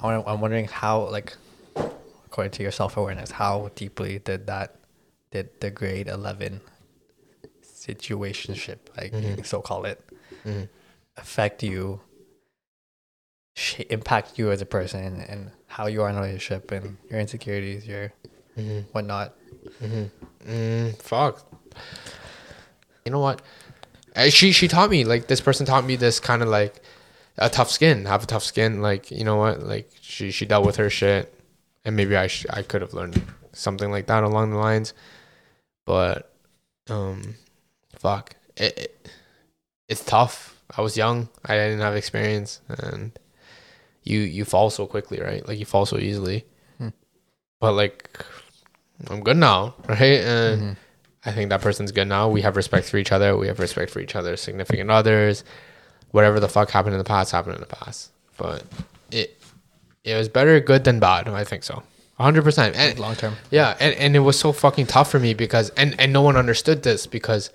I'm wondering how, like, according to your self awareness, how deeply did that, did the grade 11 situationship, like, Mm-hmm. so call it, affect you, sh- impact you as a person, and, and how you are in a relationship, and your insecurities, your Mm-hmm. whatnot? Mm, fuck. You know what? She she taught me like this person taught me this kind of like a tough skin, have a tough skin. Like you know what? Like she she dealt with her shit, and maybe I sh- I could have learned something like that along the lines, but um, fuck it, it it's tough. I was young. I didn't have experience, and you you fall so quickly, right? Like you fall so easily. Hmm. But like, I'm good now, right? And Mm-hmm. I think that person's good now. We have respect for each other. We have respect for each other's significant others. Whatever the fuck happened in the past happened in the past. But it it was better good than bad. I think so. 100%. And Long term. yeah, and, and it was so fucking tough for me because and and no one understood this because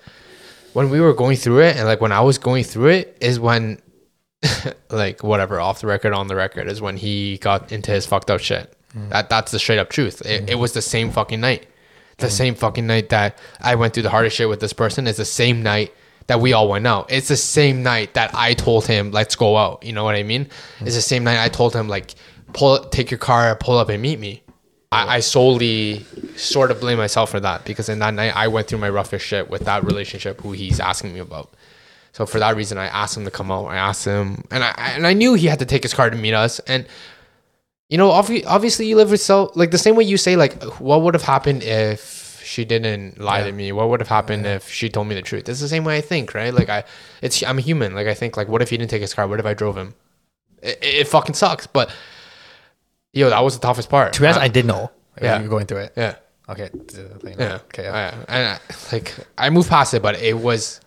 when we were going through it and like when I was going through it is when like whatever off the record on the record is when he got into his fucked up shit. Mm. That that's the straight up truth. It, mm. it was the same fucking night. The mm. same fucking night that I went through the hardest shit with this person is the same night that we all went out. It's the same night that I told him let's go out. You know what I mean? It's the same night I told him like pull take your car, pull up and meet me. I, I solely sort of blame myself for that because in that night I went through my roughest shit with that relationship who he's asking me about. So for that reason, I asked him to come out. I asked him, and I and I knew he had to take his car to meet us. And you know, obvi- obviously, you live with so like the same way you say like, what would have happened if she didn't lie to me? What would have happened if she told me the truth? It's the same way I think, right? Like I, it's I'm a human. Like I think like, what if he didn't take his car? What if I drove him? It, it fucking sucks. But yo, that was the toughest part. To be honest, Uh, I did know. yeah. Yeah. You were going through it. yeah. Okay. Yeah. Yeah. Okay. Yeah. And I, like I moved past it, but it was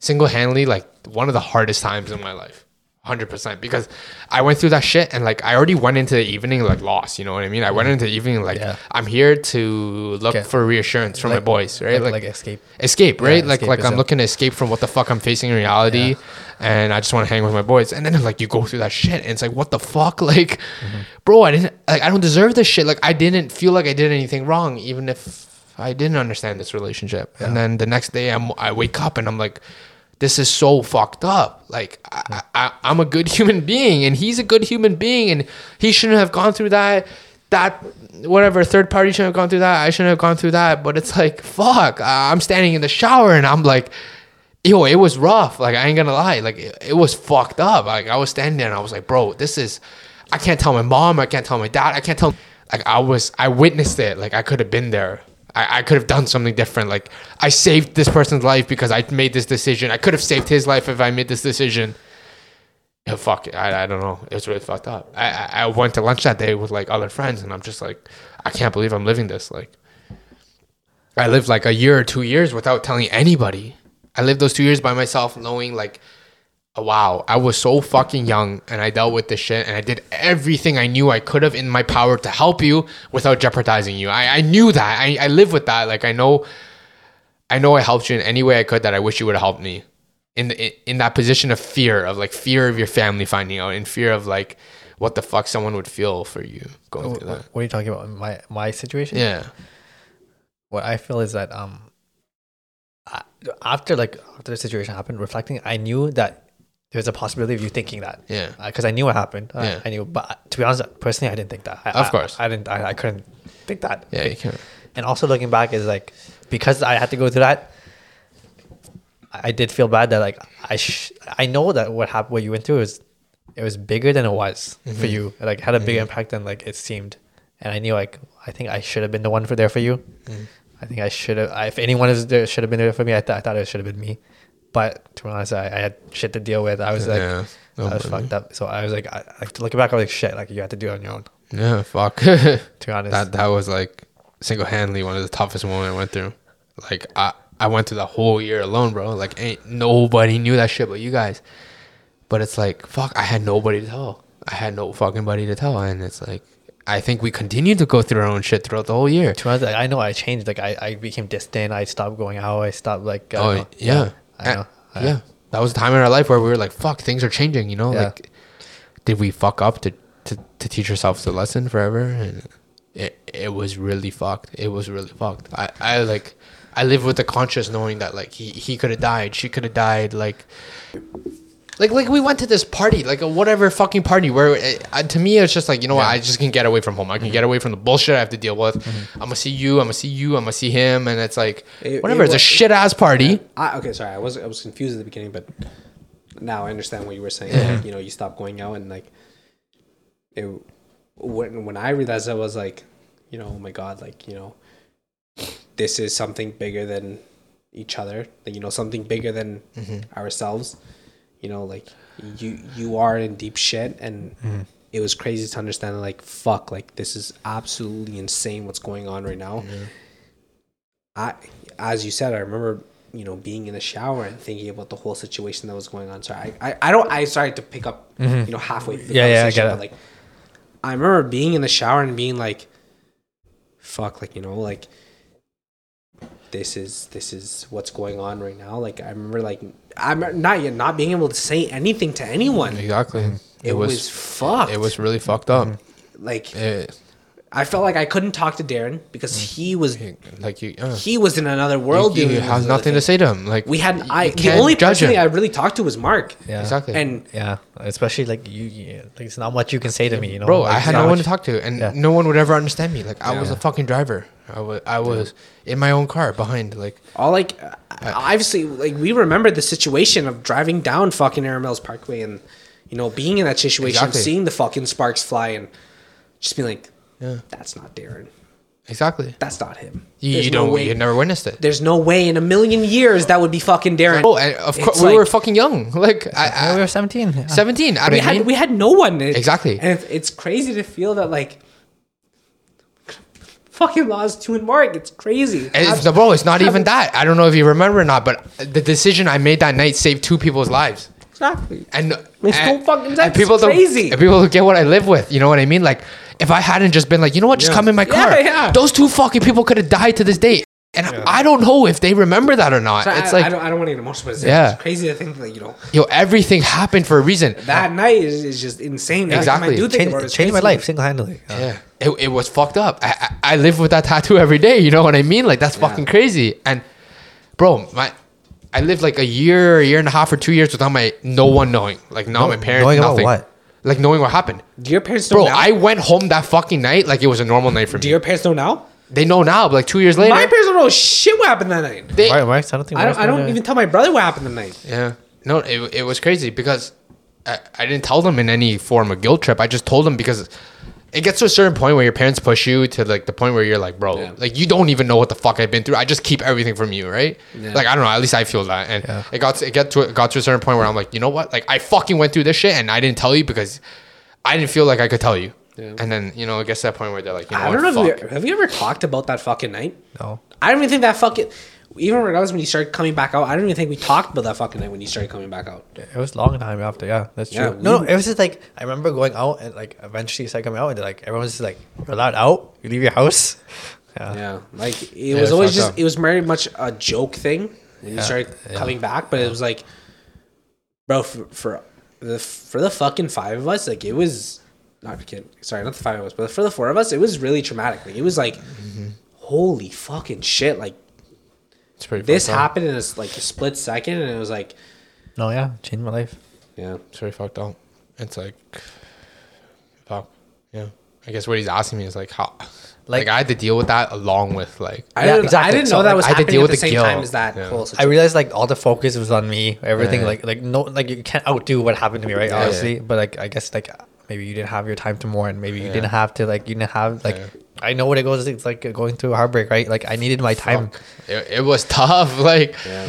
single handedly like one of the hardest times in my life. Hundred percent. Because I went through that shit and like I already went into the evening like lost, you know what I mean? I went into the evening like Yeah. I'm here to look Okay. for reassurance from my boys, right? Like, Like, like escape. escape, right? Yeah, like like I'm looking to escape from what the fuck I'm facing in reality and I just want to hang with my boys. And then like you go through that shit and it's like what the fuck? Like Mm-hmm. bro, I didn't like I don't deserve this shit. Like I didn't feel like I did anything wrong even if I didn't understand this relationship. And then the next day I'm I wake up and I'm like this is so fucked up. Like I, I, I'm a good human being, and he's a good human being, and he shouldn't have gone through that. That whatever third party shouldn't have gone through that. I shouldn't have gone through that. But it's like fuck. I'm standing in the shower and I'm like, yo, it was rough. Like I ain't gonna lie. Like it, it was fucked up. Like I was standing there and I was like, bro, this is. I can't tell my mom. I can't tell my dad. I can't tell. Like I was. I witnessed it. Like I could have been there. I, I could have done something different. Like I saved this person's life because I made this decision. I could have saved his life if I made this decision. Yeah, fuck it. I, I don't know. It was really fucked up. I, I I went to lunch that day with like other friends, and I'm just like, I can't believe I'm living this. Like, I lived like a year or two years without telling anybody. I lived those two years by myself, knowing like, wow, I was so fucking young, and I dealt with this shit, and I did everything I knew I could have in my power to help you without jeopardizing you. I, I knew that. I, I live with that. Like I know, I know I helped you in any way I could that I wish you would have helped me. In the, in that position of fear of like fear of your family finding out, in fear of like what the fuck someone would feel for you going What, through that. what are you talking about? My my situation. Yeah. What I feel is that um, after like after the situation happened, reflecting, I knew that there's a possibility of you thinking that. Yeah. Because I knew what happened. Uh, Yeah. I knew, but to be honest, personally, I didn't think that. I, Of course. I, didn't. I, I couldn't think that. Yeah, you can't. And also looking back is like because I had to go through that. I did feel bad that like I sh- I know that what happened what you went through is it was bigger than it was Mm-hmm. for you like had a big impact than like it seemed and I knew like I think I should have been the one for there for you Mm. I think I should have if anyone is there should have been there for me I, th- I thought it should have been me but to be honest I, I had shit to deal with I was like yeah. I was fucked up so I was like I, like looking back I was like shit like you had to do it on your own Yeah, fuck. to be honest that that was like single handedly one of the toughest moments I went through. Like I I went through the whole year alone, bro. Like ain't nobody knew that shit but you guys. But it's like fuck, I had nobody to tell. I had no fucking buddy to tell, and it's like I think we continued to go through our own shit throughout the whole year. to be honest, like, I know I changed. Like I, I became distant. I stopped going out. I stopped like. I Oh know. yeah, I eh, know. I- yeah. That was a time in our life where we were like, "Fuck, things are changing." You know, Yeah. like, did we fuck up to to, to to teach ourselves the lesson forever, and it it was really fucked. It was really fucked. I I like I live with the conscious knowing that like he he could have died, she could have died, like. Like, like we went to this party, like a whatever fucking party, where eh, it, uh, to me it's just like you know what, I just can get away from home. I can mm-hmm. get away from the bullshit I have to deal with. Mm-hmm. I'm gonna see you, I'm gonna see you, I'm gonna see him, and it's like It- whatever. it it's a shit ass party. I, okay, sorry, I was I was confused at the beginning, but now I understand what you were saying. Like, you know, you stopped going out and like it. When when I realized I was like, you know, oh my god, like you know, this is something bigger than each other. Like, you know, something bigger than mm-hmm. ourselves. You know, like you you are in deep shit, and mm-hmm. it was crazy to understand. Like, fuck, like this is absolutely insane. What's going on right now? I, as you said, I remember, you know, being in the shower and thinking about the whole situation that was going on. So I, I, I don't, I started to pick up, mm-hmm. you know, halfway through the Yeah, yeah, I get it. but like, I remember being in the shower and being like, fuck, like, you know, like, this is, this is what's going on right now. Like, I remember, like, I'm not yet not being able to say anything to anyone. Exactly. It, was, fucked. it was really fucked up. like, It, I felt like I couldn't talk to Darren because he was, like you, uh, he was in another world. you, you have nothing to say to him. Like we had I the only judge person him. I really talked to was Mark. Yeah. exactly. And Yeah, especially like you, you like it's not much you can say to me, you know. bro, Like, I had not no one to talk to, and Yeah. no one would ever understand me. Like I was a fucking driver. I was I was in my own car behind. Like all like uh, obviously like we remember the situation of driving down fucking Erin Mills Parkway and you know being in that situation, Exactly. seeing the fucking sparks fly and just being like, Yeah. that's not Darren. exactly. That's not him. You, you no don't. way. You never witnessed it. There's no way in a million years that would be fucking Darren. Oh, and of course we like- were fucking young. Like I, Yeah, we were seventeen. Yeah. seventeen. I we mean, had we had no one It- Exactly. and it, it's crazy to feel that like fucking lost to and Mark. It's crazy. It's, no, bro, it's not even that. I don't know if you remember or not, but the decision I made that night saved two people's lives. exactly. And It's and, no fucking and people It's don't and people don't get what I live with. You know what I mean? Like if I hadn't just been like, you know what, just Yeah. come in my car. Yeah, yeah. Those two fucking people could have died to this day. And I don't know if they remember that or not. So it's I, like I don't, I don't want to get emotional, but it's, Yeah. it's crazy to think that you know yo, everything happened for a reason. that night is, is just insane. Every time Exactly. I do think Changed, about it, it's changed my crazy. life single handedly. Yeah, it, it was fucked up. I, I I live with that tattoo every day. You know what I mean? Like that's fucking crazy. And bro, my I lived like a year, a year and a half, or two years without my no one knowing, like not No- my parents, knowing about nothing. what? Like knowing what happened, Do your parents know bro. now? I went home that fucking night like it was a normal night for me. do your parents know now? They know now, but like two years later, My parents don't know shit what happened that night. they, Right, Mark, I don't think. I don't. I don't even tell my brother what happened that night. Yeah. No, it, it was crazy because I, I didn't tell them in any form of guilt trip. I just told them because it gets to a certain point where your parents push you to like the point where you're like, bro, Yeah. like you don't even know what the fuck I've been through. I just keep everything from you, right? Yeah. Like I don't know. At least I feel that, and Yeah. it got to, it got to it got to a certain point where I'm like, you know what? Like I fucking went through this shit and I didn't tell you because I didn't feel like I could tell you. Yeah. And then you know it gets to that point where they're like, you know I what? don't know. If fuck. we, have you ever talked about that fucking night? No. I don't even think that fucking. Even regardless when you started coming back out, I don't even think we talked about that fucking night when you started coming back out. It was a long time after. Yeah, that's true. Yeah, no, we- no, it was just like I remember going out and like eventually you started coming out and like everyone's just like you're allowed out. You leave your house. Yeah. Yeah, like it Yeah, was always just up. it was very much a joke thing when you started coming back, but it was like, bro, for, for the for the fucking five of us, like it was not kid, sorry, not the five of us, but for the four of us, it was really traumatic. Like it was like, Mm-hmm. holy fucking shit! Like It's pretty. this fucked up. happened in a, s- like a split second, and it was like, No, yeah, changed my life. yeah, It's very fucked up. It's like, fuck. Yeah. I guess what he's asking me is like how, like, Like- I had to deal with that along with like. I Yeah, didn't, I exactly. didn't So, know that like, was I had to happening deal at with the the same guilt. time as that Yeah. whole I situation. realized like all the focus was on me. Everything Yeah. like like no like you can't outdo what happened to me, right? Yeah, Obviously, but like I guess like maybe you didn't have your time to mourn. Maybe you Yeah. didn't have to like you didn't have like Yeah. I know what it goes. It's like going through a heartbreak, right? Like I needed my time, It, it was tough. Like, yeah.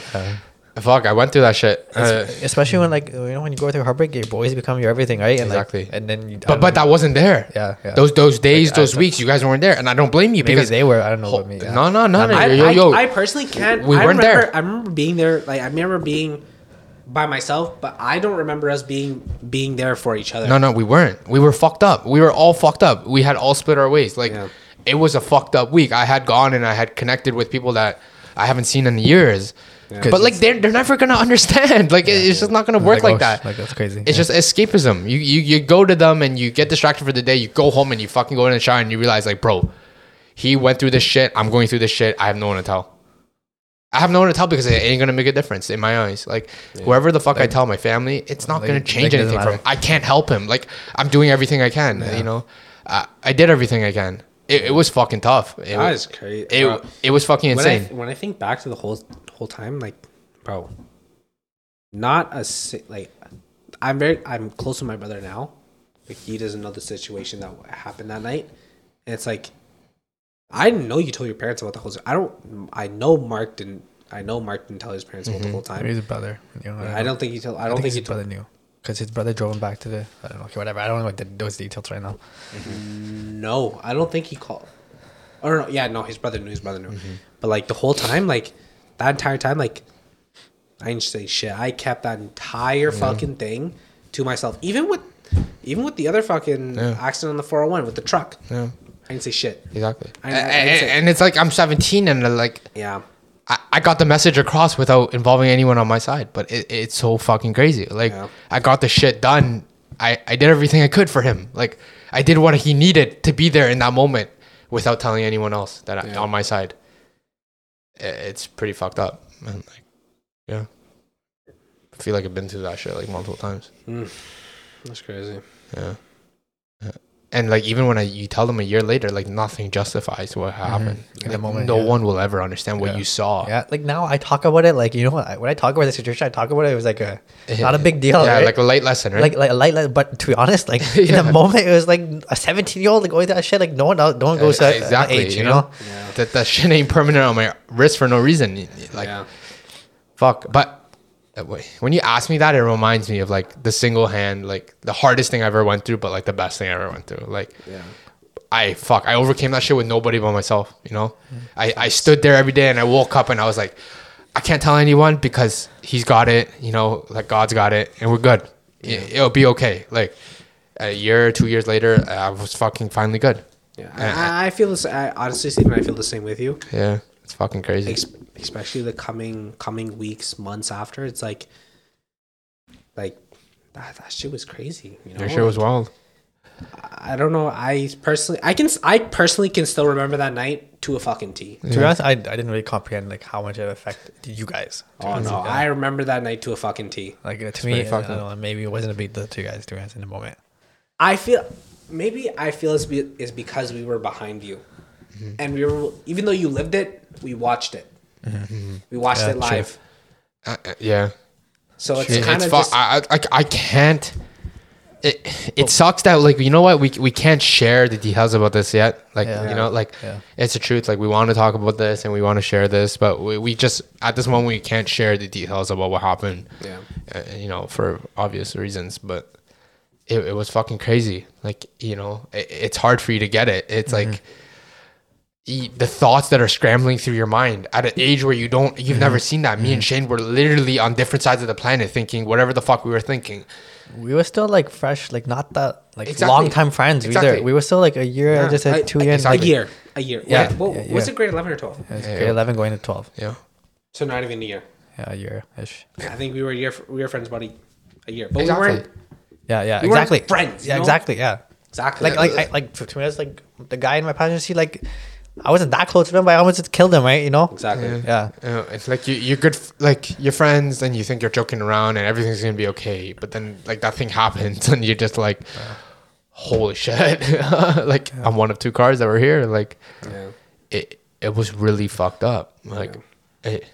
fuck, I went through that shit. Uh, especially when like you know when you go through heartbreak, your boys become your everything, right? And Exactly. Like, and then you. but but that wasn't there. Yeah, yeah. Those those days, Like, I- those weeks, you guys weren't there, and I don't blame you maybe because they were. I don't know Ho- about me. yeah. No, no, no, Not no. me. I, yo, I, yo. I personally can't. We I weren't remember, there. I remember being there. Like I remember being by myself, but I don't remember us being being there for each other. No, no, we weren't. We were fucked up. We were all fucked up. We had all split our ways. Like Yeah. it was a fucked up week. I had gone and I had connected with people that I haven't seen in years. Yeah. But like they're they're never gonna understand. Like it- it's just not gonna work like, oh, that. Like that's crazy. It's just escapism. You, you you go to them and you get distracted for the day. You go home and you fucking go in the shower and you realize like, bro, he went through this shit. I'm going through this shit. I have no one to tell. I have no one to tell because it ain't gonna make a difference in my eyes. Like whoever the fuck I tell my family, it's not like- gonna change like, anything for him. I can't help him. Like I'm doing everything I can. You know, uh, I did everything I can. It, it was fucking tough. It, That was, is crazy. it, Bro, it was fucking when I, insane. when I think back to the whole whole time, like, bro, not a like, I'm very I'm close to my brother now. Like he doesn't know the situation that happened that night, and it's like, I didn't know you told your parents about the whole. I don't. I know Mark didn't. I know Mark didn't tell his parents about the whole mm-hmm. time. Maybe his brother. You know, I don't think he told. I I don't think think he his brother knew because his brother drove him back to the. I don't know. Okay, whatever. I don't know what the, those details right now. Mm-hmm. No, I don't think he called. Oh, or no, yeah, no, his brother knew. His brother knew. Mm-hmm. But like the whole time, like that entire time, like I didn't say shit. I kept that entire fucking thing to myself. Even with, even with the other fucking Yeah. accident on the four hundred one with the truck, Yeah, I didn't say shit. exactly. I- I- and, I'd and- say- and it's like I'm 17 and uh, like Yeah, I, I got the message across without involving anyone on my side, but it, it's so fucking crazy. Like Yeah. I got the shit done. I, I did everything I could for him. Like I did what he needed to be there in that moment without telling anyone else that I, on my side. I- It's pretty fucked up. And like, yeah. I feel like I've been through that shit like multiple times. that's crazy. Yeah. Yeah. And like even when I you tell them a year later, like nothing justifies what happened. Mm-hmm. In the moment, no yeah. one will ever understand what Yeah. you saw. Yeah, like now I talk about it. Like you know what? When I talk about the situation, I talk about it. It was like a not a big deal. Yeah, right? like a light lesson, right? like like a light, light but to be honest like in the moment it was like a 17 year old like, going that shit like no one else no one goes to that- that age you know, Yeah. that that shit ain't permanent on my wrist for no reason. Like yeah, fuck. But uh, wait, when you ask me that, it reminds me of like the single hand, like the hardest thing I ever went through, but like the best thing I ever went through. Like yeah. I fuck, I overcame that shit with nobody but myself. You know, I I stood there every day and I woke up and I was like, I can't tell anyone because he's got it. You know, like God's got it, and we're good. It, it'll be okay. Like a year, two years later, I was fucking finally good. Yeah, I, I feel this. I honestly, Stephen, I feel the same with you. Yeah, it's fucking crazy. Ex- especially the coming coming weeks, months after. It's like, like that, that shit was crazy. You know, Your shit was wild. I don't know. I personally, I can, I personally can still remember that night to a fucking T. to be honest I, I didn't really comprehend like how much it affected you guys Oh no, I remember that night to a fucking T. like uh, to pretty me I fucked don't know, maybe it wasn't a big deal to you guys to be honest in the moment I feel maybe I feel it's be, is because we were behind you, Mm-hmm. and we were even though you lived it, we watched it. We watched Yeah, it live, Uh, uh, yeah, so it's It- kind of fu- just I, I, I can't. It, it sucks that like you know what we we can't share the details about this yet. Like Yeah. you know like Yeah. it's the truth. Like we want to talk about this and we want to share this, but we, we just at this moment we can't share the details about what happened. yeah. Uh, you know for obvious reasons, but it, it was fucking crazy. Like you know it, it's hard for you to get it. It's like. Y- The thoughts that are scrambling through your mind at an age where you don't, you've never mm-hmm. seen that. Me and mm-hmm. Shane were literally on different sides of the planet, thinking whatever the fuck we were thinking. we were still like fresh like not that like Exactly. long time friends Exactly. either we were still like a year Yeah. just like I- two I- years a year, a year. Yeah, Yeah, well, yeah, was it grade eleven or twelve? It was Yeah. grade 11 going to 12 Yeah. So not even a year. yeah a year ish I think we were a year. We were friends about a, a year, but Exactly. we weren't yeah yeah We weren't exactly friends, yeah know? exactly yeah exactly like like I, like to me that's like the guy in my passenger seat like I wasn't that close to them, but I almost just killed them, right you know exactly. Yeah. yeah it's like you, you're good, f- like you're friends, and you think you're joking around, and everything's gonna be okay. But then, like that thing happens, and you're just like, "Holy shit!" like I'm one of two cars that were here. Like Yeah. it, it was really fucked up. Like it,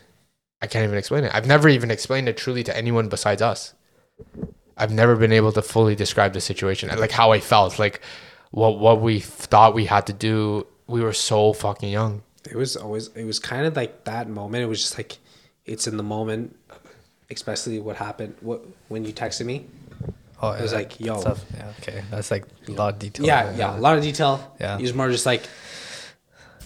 I can't even explain it. I've never even explained it truly to anyone besides us. I've never been able to fully describe the situation, like how I felt, like what what we thought we had to do. We were so fucking young. It was always. It was kind of like that moment. It was just like, it's in the moment, especially what happened. What when you texted me. oh It was yeah, like, yo. stuff. yeah okay that's like a lot of detail Yeah, yeah, a lot of detail. Yeah. He was more just like,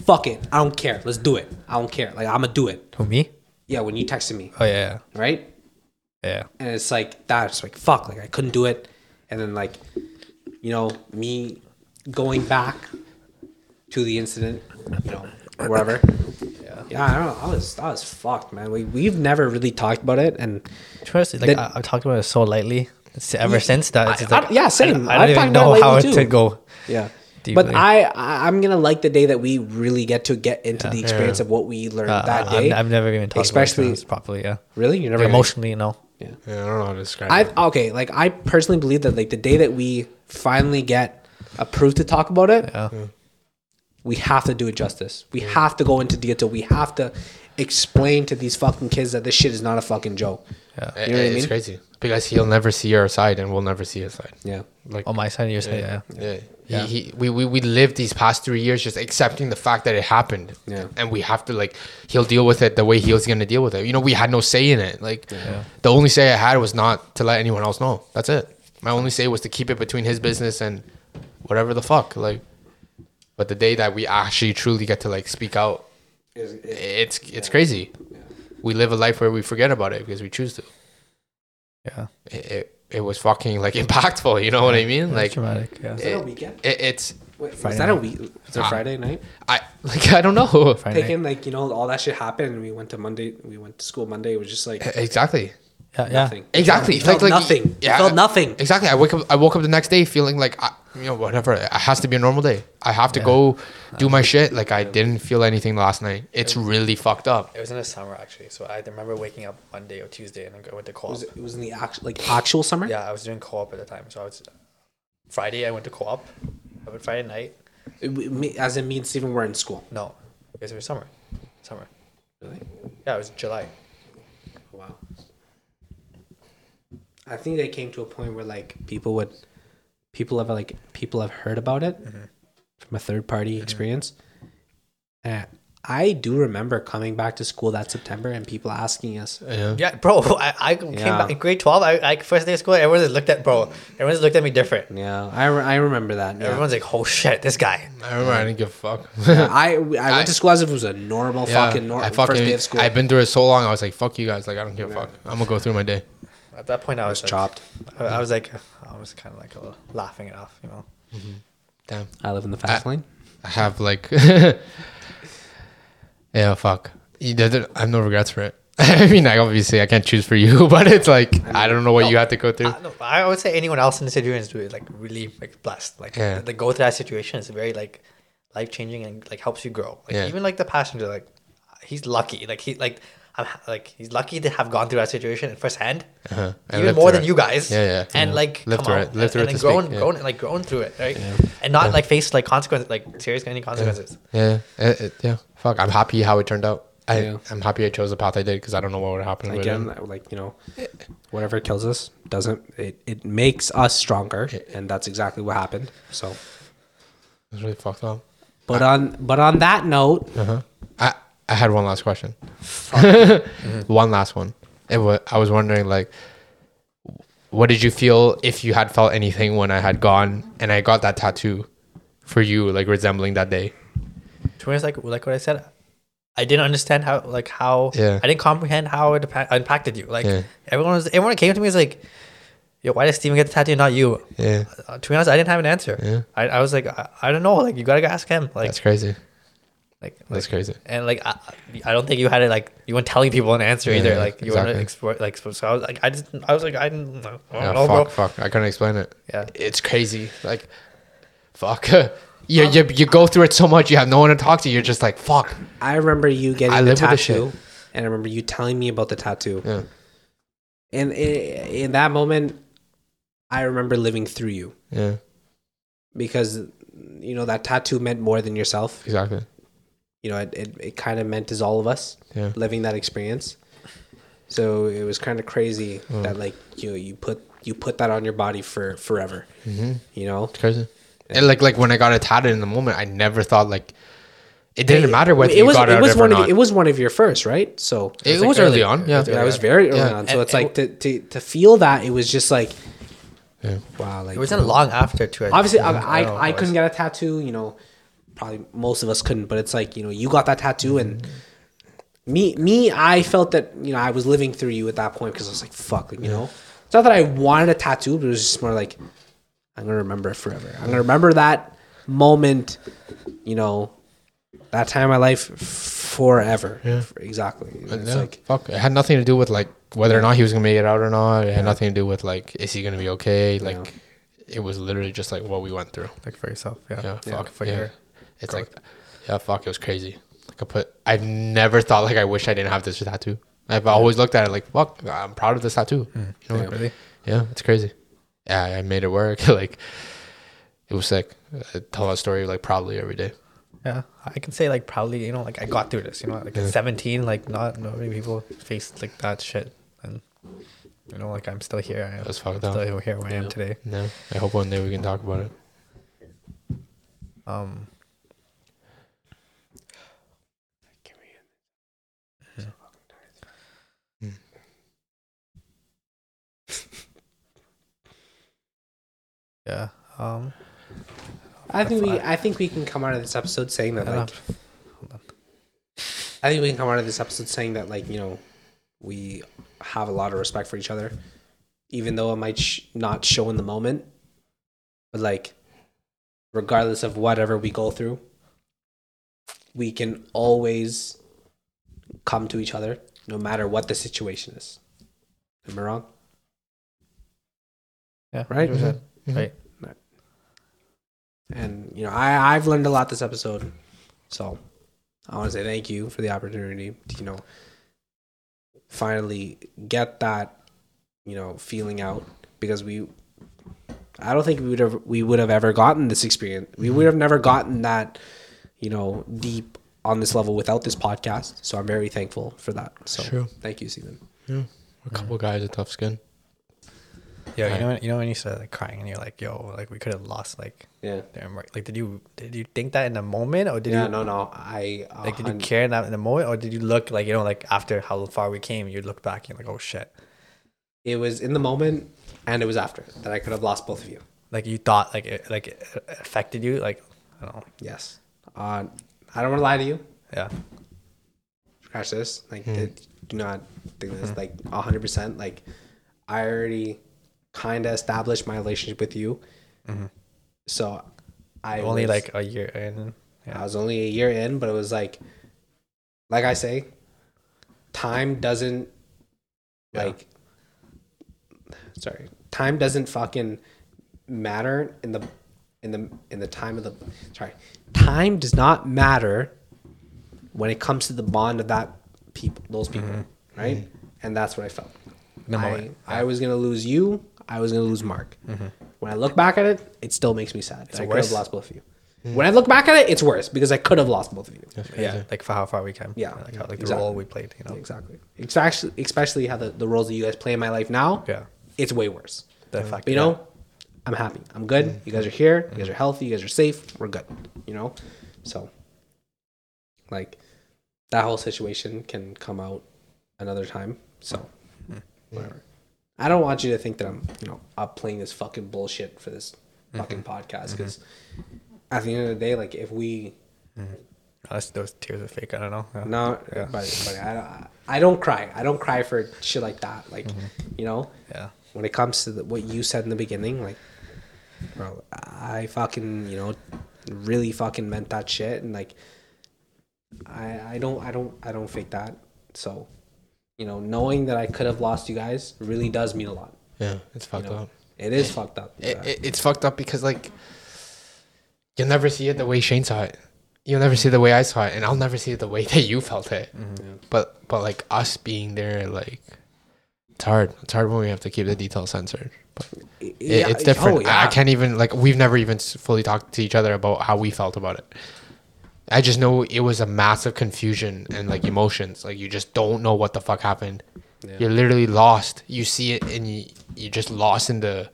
fuck it, I don't care. Let's do it. I don't care. Like I'm gonna do it. who me Yeah, when you texted me, oh yeah right? yeah yeah and it's like that's like fuck, like I couldn't do it, and then like, you know, me going back to the incident, you know, wherever. Yeah. Yeah, I don't know. I was I was fucked, man. We we've never really talked about it, and Trust, like Then- I, I've talked about it so lightly. It's ever Yeah, since that. It's I- like, I- yeah, same. I, I've don't talked even know how it too. to go. yeah. Deeply. But I, I I'm gonna like the day that we really get to get into the experience of what we learned Uh, that I- day. I've, I've never even talked Especially- about it properly. Yeah, really, you never like emotionally, you know. Yeah, I don't know how to describe I it. okay, like I personally believe that like the day that we finally get approved to talk about it, Yeah, we have to do it justice. We mm. have to go into detail. We have to explain to these fucking kids that this shit is not a fucking joke. yeah. You know what I it's mean? crazy because he'll never see our side, and we'll never see his side. Yeah. Like On my side, you're saying, yeah. Yeah. Yeah. He, he, we, we, we lived these past three years just accepting the fact that it happened. Yeah. And we have to, like, he'll deal with it the way he was going to deal with it. You know, we had no say in it. Like, the only say I had was not to let anyone else know. That's it. My only say was to keep it between his business and whatever the fuck. Like, but the day that we actually truly get to, like, speak out, it's, it's crazy. We live a life where we forget about it because we choose to. Yeah, It, it, it was fucking, like, impactful. You know what I mean? like Like, dramatic. Yeah, Is that a it- weekend? it, it's, Wait, was Friday that a week? Was it Ah. Friday night? I like I don't know. Friday night. Taking like you know all that shit happened, and we went to Monday. We went to school Monday. It was just like Exactly. Yeah, yeah. nothing. Exactly. It felt Like- like- nothing. yeah. It felt nothing. Exactly. I wake up I woke up the next day feeling like I, you know whatever. It has to be a normal day. I have to go do my shit. Like I didn't feel anything last night. It's really fucked up. It was in the summer actually, so I remember waking up Monday or Tuesday and I went to co-op. Was it, it was in the actual like actual summer. Yeah, I was doing co-op at the time, so I was Friday. I went to co-op. I went Friday night. It, me- as it means even we're in school. No, because it was summer. Summer. Really? Yeah, it was July. Wow. I think they came to a point where like people would, people have like people have heard about it mm-hmm. from a third party mm-hmm. experience. And I do remember coming back to school that September and people asking us, Yeah. Yeah, bro. I, I came Yeah. back in grade twelve. I, I first day of school. Everyone just looked at bro. Everyone just looked at me different. yeah, I, re- I remember that. Yeah. Everyone's like, "Oh shit, this guy." I remember I didn't give a fuck. I I went to school as if it was a normal fucking Yeah, nor- I first day of school. I've been through it so long. I was like, "Fuck you guys!" Like, I don't give a fuck. I'm gonna go through my day. At that point, I was, like, chopped. I, I was like, I was kind of like a little laughing it off, you know. Mm-hmm. Damn. I live in the fast lane. I have like, yeah, fuck. You did it. I have no regrets for it. I mean, like obviously I can't choose for you, but it's like I don't know what you have to go through. I, no, I would say anyone else in the situation is really, like really like blessed. Like Yeah. they go through that situation. It's very like life changing and like helps you grow. Like Yeah. even like the passenger, like he's lucky. Like he like I'm like he's lucky to have gone through that situation firsthand. Uh-huh. And Even more than it. you guys. Yeah, yeah. And Yeah. like Lived come through on, it. Lived through and, it and to then grown, speak, yeah. grown, like grown through it, right? And not like face like consequences, like serious any consequences. Yeah, it, it- yeah. Fuck, I'm happy how it turned out. I, Yeah. I'm happy I chose the path I did because I don't know what would happen. Again, it. like you know, whatever kills us doesn't it, it makes us stronger, and that's exactly what happened. So, it's really fucked up. but on but on that note, Uh-huh. I had one last question. one last one. It was I was wondering like, what did you feel if you had felt anything when I had gone and I got that tattoo for you, like resembling that day? To be honest, like like what I said, I didn't understand how like how Yeah. I didn't comprehend how it impa- impacted you. Like Yeah. everyone was everyone came to me was like, "Yo, why did Steven get the tattoo, and not you?" Yeah, Uh, to be honest, I didn't have an answer. Yeah. I, I was like, I, I don't know. Like you gotta ask him. Like that's crazy. Like That's like, crazy. And like I, I don't think you had it like you weren't telling people an answer Yeah, either. yeah, Like you weren't exactly. explore like so I was like I just I was like I didn't I Yeah, know, fuck, bro. fuck. I couldn't explain it. Yeah. it's crazy. Like, fuck. you, you you go through it so much. You have no one to talk to. You're just like, fuck. I remember you getting I the live with tattoo, and I remember you telling me about the tattoo. Yeah, And in, in that moment, I remember living through you yeah, because you know that tattoo meant more than yourself. exactly. You know, it it, it kind of meant as all of us Yeah, living that experience. So it was kind of crazy Mm. that like you you put you put that on your body for forever. mm-hmm. You know, it's crazy. And like like when I got it tatted in the moment, I never thought like it didn't matter whether it you was got it, it out was or one not. of it was one of your first, right? So It was, like, was early early. on. Yeah, was yeah, it was very early Yeah. on. So And- it's like to, to to feel that it was just like Yeah. wow, like It wasn't long after too. I obviously think. I, I, I couldn't get a tattoo you know probably most of us couldn't but it's like you know you got that tattoo and me me i felt that you know i was living through you at that point because i was like fuck like, you know it's not that i wanted a tattoo but it was just more like i'm gonna remember it forever i'm gonna remember that moment you know that time in my life forever. Yeah. For- exactly. And And it's yeah, like fuck. It had nothing to do with like whether or not he was gonna make it out or not. It had nothing to do with like is he gonna be okay. Like Yeah. it was literally just like what we went through. Like for yourself. Yeah. Yeah, Yeah, fuck. for yeah. It's like yeah, fuck. It was crazy. Like I put. I've never thought like I wish I didn't have this tattoo. I've always looked at it like fuck. I'm proud of this tattoo. You know. Yeah. Really? Yeah, it's crazy. Yeah, I made it work. like it was sick. I tell that story like proudly every day. Yeah. I can say like proudly, you know, like I got through this, you know, like at 17, like not, not many people face like that shit. And, you know, like I'm still here. I am That's fucked still up. here where I am today. No, I hope one day we can talk about it. Um, yeah. Um, I think we I think we can come out of this episode saying that I like don't- I think we can come out of this episode saying that like you know we have a lot of respect for each other, even though it might sh- not show in the moment, but like regardless of whatever we go through, we can always come to each other no matter what the situation is. Am I wrong? yeah. Right? 100%. Mhm. Right. And you know, I I've learned a lot this episode, so I want to say thank you for the opportunity to you know finally get that you know feeling out because we I don't think we would have we would have ever gotten this experience. We would have never gotten that you know deep on this level without this podcast. So I'm very thankful for that. So True. thank you, Stephen. Yeah, a couple guys with tough skin. Yeah. Right. You know, when, you know when you started like crying and you're like, yo, like we could have lost like, Yeah. damn, right. like did you did you think that in the moment or did yeah. you No. No. I like did you care in that in the moment or did you look like you know like after how far we came you look back and you're like oh shit it was in the moment and it was after that I could have lost both of you. like you thought like it like it affected you like I don't know Yes. Uh, I don't want to lie to you. yeah crash this. Like, it- do not think this. Like, hundred percent. Like, I already kind of established my relationship with you. Mm-hmm. So, I only was- like a year in. I was only a year in, but it was like, like I say, time doesn't Yeah. like. Sorry, time doesn't fucking matter in the in the in the time of the sorry time does not matter when it comes to the bond of that people those people mm-hmm. right? Mm-hmm. And that's what i felt. The I, I was gonna lose you i was gonna lose mark mm-hmm. when i look back at it it still makes me sad that i could worse? have lost both of you mm. when i look back at it it's worse because i could have lost both of you yeah like for how far we came Yeah, like how like exactly. the role we played you know exactly especially especially how the, the roles that you guys play in my life now yeah it's way worse the fact But you yeah. know, I'm happy. I'm good. Mm. You guys are here. You guys mm. are healthy. You guys are safe. We're good. You know, so like that whole situation can come out another time. So whatever. I don't want you to think that I'm, you know, up playing this fucking bullshit for this fucking mm-hmm. podcast mm-hmm. because at the end of the day, like if we mm-hmm. Unless those tears are fake I don't know yeah. no, Yeah. but, but I, don't- I don't cry. I don't cry for shit like that. Like you know, yeah when it comes to the, what you said in the beginning, like, bro, I fucking, you know, really fucking meant that shit, and like, I, I don't, I don't, I don't fake that. So, you know, knowing that I could have lost you guys really does mean a lot. Yeah, it's You fucked know, up. it is fucked up. It, it, it's fucked up because like you'll never see it the way Shane saw it. You'll never see it the way I saw it, and I'll never see it the way that you felt it. Mm-hmm. But but like us being there, like it's hard. It's hard when we have to keep the details censored. But it, Yeah, it's different. oh, I, I can't even like we've never even fully talked to each other about how we felt about it. I just know it was a massive confusion and like emotions. Like you just don't know what the fuck happened. Yeah. You're literally lost. You see it and you you're just lost in the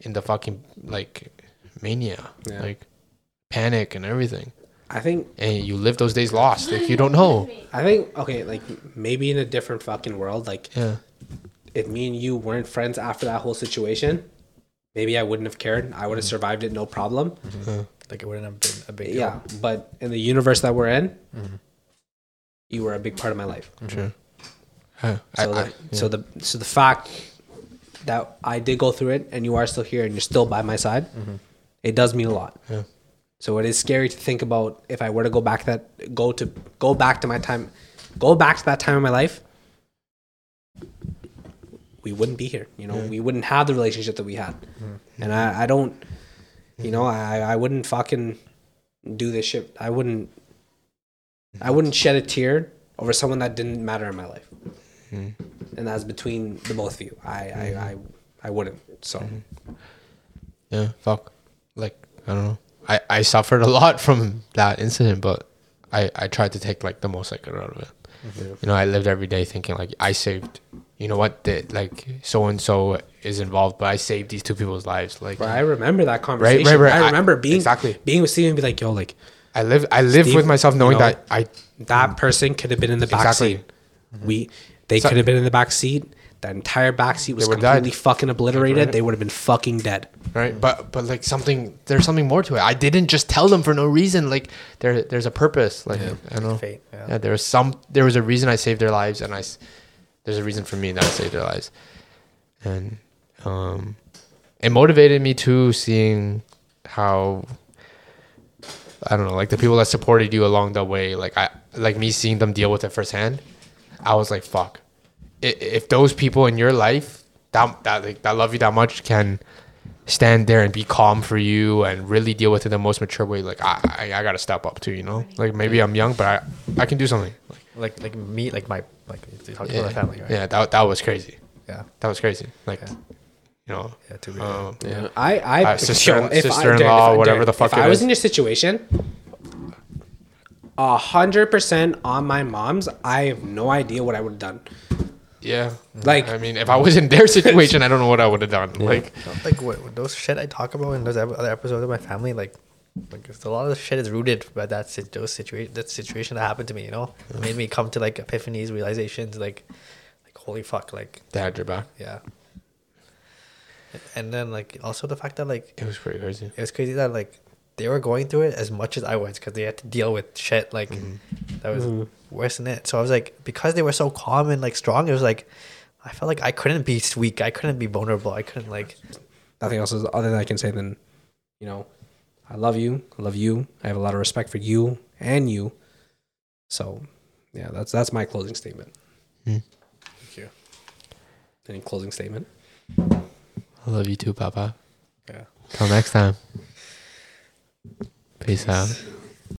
in the fucking like mania, Yeah. like panic and everything. I think, And you live those days lost. Like you don't know. I think, okay, like maybe in a different fucking world, like Yeah. if me and you weren't friends after that whole situation, maybe I wouldn't have cared. I would have mm-hmm. survived it no problem. Mm-hmm. Like it wouldn't have been a big deal. Yeah, but in the universe that we're in, mm-hmm. you were a big part of my life. Sure. Yeah. Mm-hmm. I- So, I- the, so the so the fact that I did go through it and you are still here and you're still by my side, mm-hmm. it does mean a lot. Yeah. So it is scary to think about if I were to go back that go to go back to my time, go back to that time in my life. We wouldn't be here, you know. We wouldn't have the relationship that we had, and I, I don't, you know, I, I wouldn't fucking do this shit. I wouldn't, I wouldn't shed a tear over someone that didn't matter in my life, mm-hmm. and that's between the both of you. I, I, mm-hmm. I, I wouldn't. So. Mm-hmm. Yeah, fuck. Like I don't know. I I suffered a lot from that incident, but I I tried to take like the most I could out of it. You know, I lived every day thinking like I saved. You know what? That like so and so is involved, but I saved these two people's lives. Like But I remember that conversation. right, right. I I- remember being exactly. being with Steven and be like, yo, like I live I live Steve, with myself knowing you know, that I that person could have been in the back Exactly. seat. We they So- could have been in the back seat. That entire back seat was completely died. fucking obliterated. Right. They would have been fucking dead. right but but like something there's something more to it i didn't just tell them for no reason like there there's a purpose like i don't know Fate, yeah. yeah. there was some there was a reason i saved their lives and i there's a reason for me that i saved their lives and um it motivated me too seeing how i don't know like the people that supported you along the way like i like me seeing them deal with it firsthand i was like fuck. If those people in your life that that like that love you that much can stand there and be calm for you and really deal with it the most mature way like i i, I gotta step up too you know? Like maybe i'm young but i i can do something. Like, Like like me, like my like you talking yeah, about my family, right? yeah that, that was crazy Yeah. that was crazy like Yeah. you know Yeah, to be um, Yeah. I, I, Uh, sister- I- sister-in-law, dude, whatever dude, the fuck If it I was is. in your situation, a hundred percent on my mom's, I have no idea what I would have done. yeah Like- i mean if i was in their situation i don't know what i would have done like like what, what those shit I talk about in those other episodes of my family, like, like a lot of the shit is rooted by that sit- those situation that situation that happened to me. You know, it made me come to like epiphanies, realizations, like, like holy fuck, like they had your back. Yeah. And then like also the fact that like it was pretty crazy. It was crazy that like they were going through it as much as I was because they had to deal with shit like mm-hmm. that was mm-hmm. worse than it. So I was like, because they were so calm and like strong, it was like I felt like I couldn't be weak, I couldn't be vulnerable, I couldn't like Nothing else is other than I can say than, you know, I love you. I love you. I have a lot of respect for you and you. So, yeah, that's that's my closing statement. Hmm. Thank you. Any closing statement? i love you too papa Yeah. till next time peace out